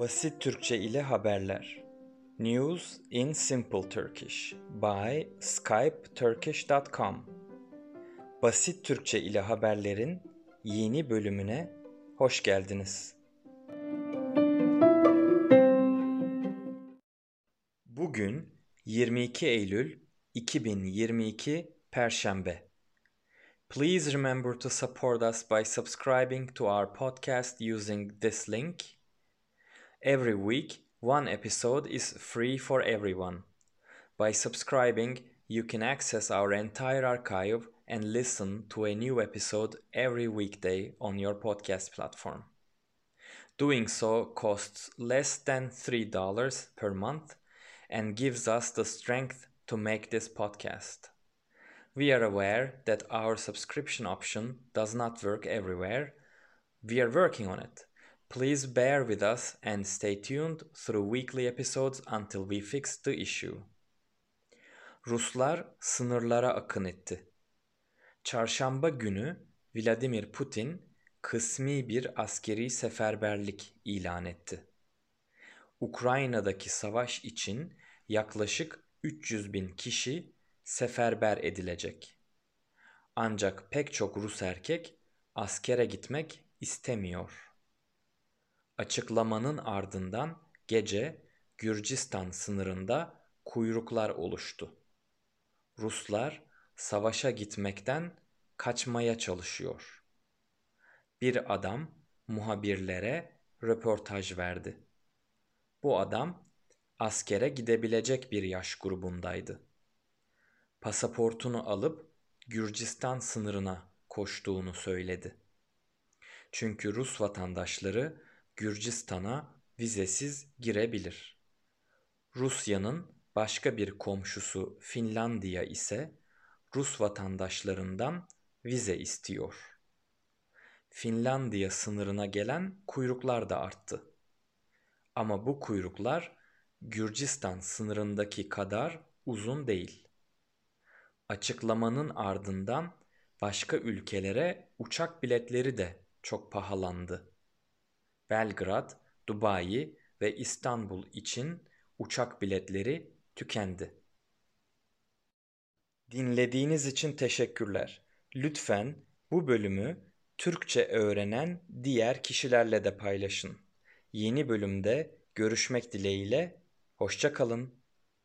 Basit Türkçe ile haberler. News in Simple Turkish by skypeturkish.com. Basit Türkçe ile haberlerin yeni bölümüne hoş geldiniz. Bugün 22 Eylül 2022 Perşembe. Please remember to support us by subscribing to our podcast using this link Every week, one episode is free for everyone. By subscribing, you can access our entire archive and listen to a new episode every weekday on your podcast platform. Doing so costs less than $3 per month and gives us the strength to make this podcast. We are aware that our subscription option does not work everywhere. We are working on it. Please bear with us and stay tuned through weekly episodes until we fix the issue. Ruslar sınırlara akın etti. Çarşamba günü Vladimir Putin kısmi bir askeri seferberlik ilan etti. Ukrayna'daki savaş için yaklaşık 300 bin kişi seferber edilecek. Ancak pek çok Rus erkek askere gitmek istemiyor. Açıklamanın ardından gece Gürcistan sınırında kuyruklar oluştu. Ruslar savaşa gitmekten kaçmaya çalışıyor. Bir adam muhabirlere röportaj verdi. Bu adam askere gidebilecek bir yaş grubundaydı. Pasaportunu alıp Gürcistan sınırına koştuğunu söyledi. Çünkü Rus vatandaşları Gürcistan'a vizesiz girebilir. Rusya'nın başka bir komşusu Finlandiya ise Rus vatandaşlarından vize istiyor. Finlandiya sınırına gelen kuyruklar da arttı. Ama bu kuyruklar Gürcistan sınırındaki kadar uzun değil. Açıklamanın ardından başka ülkelere uçak biletleri de çok pahalandı. Belgrad, Dubai ve İstanbul için uçak biletleri tükendi. Dinlediğiniz için teşekkürler. Lütfen bu bölümü Türkçe öğrenen diğer kişilerle de paylaşın. Yeni bölümde görüşmek dileğiyle, hoşça kalın.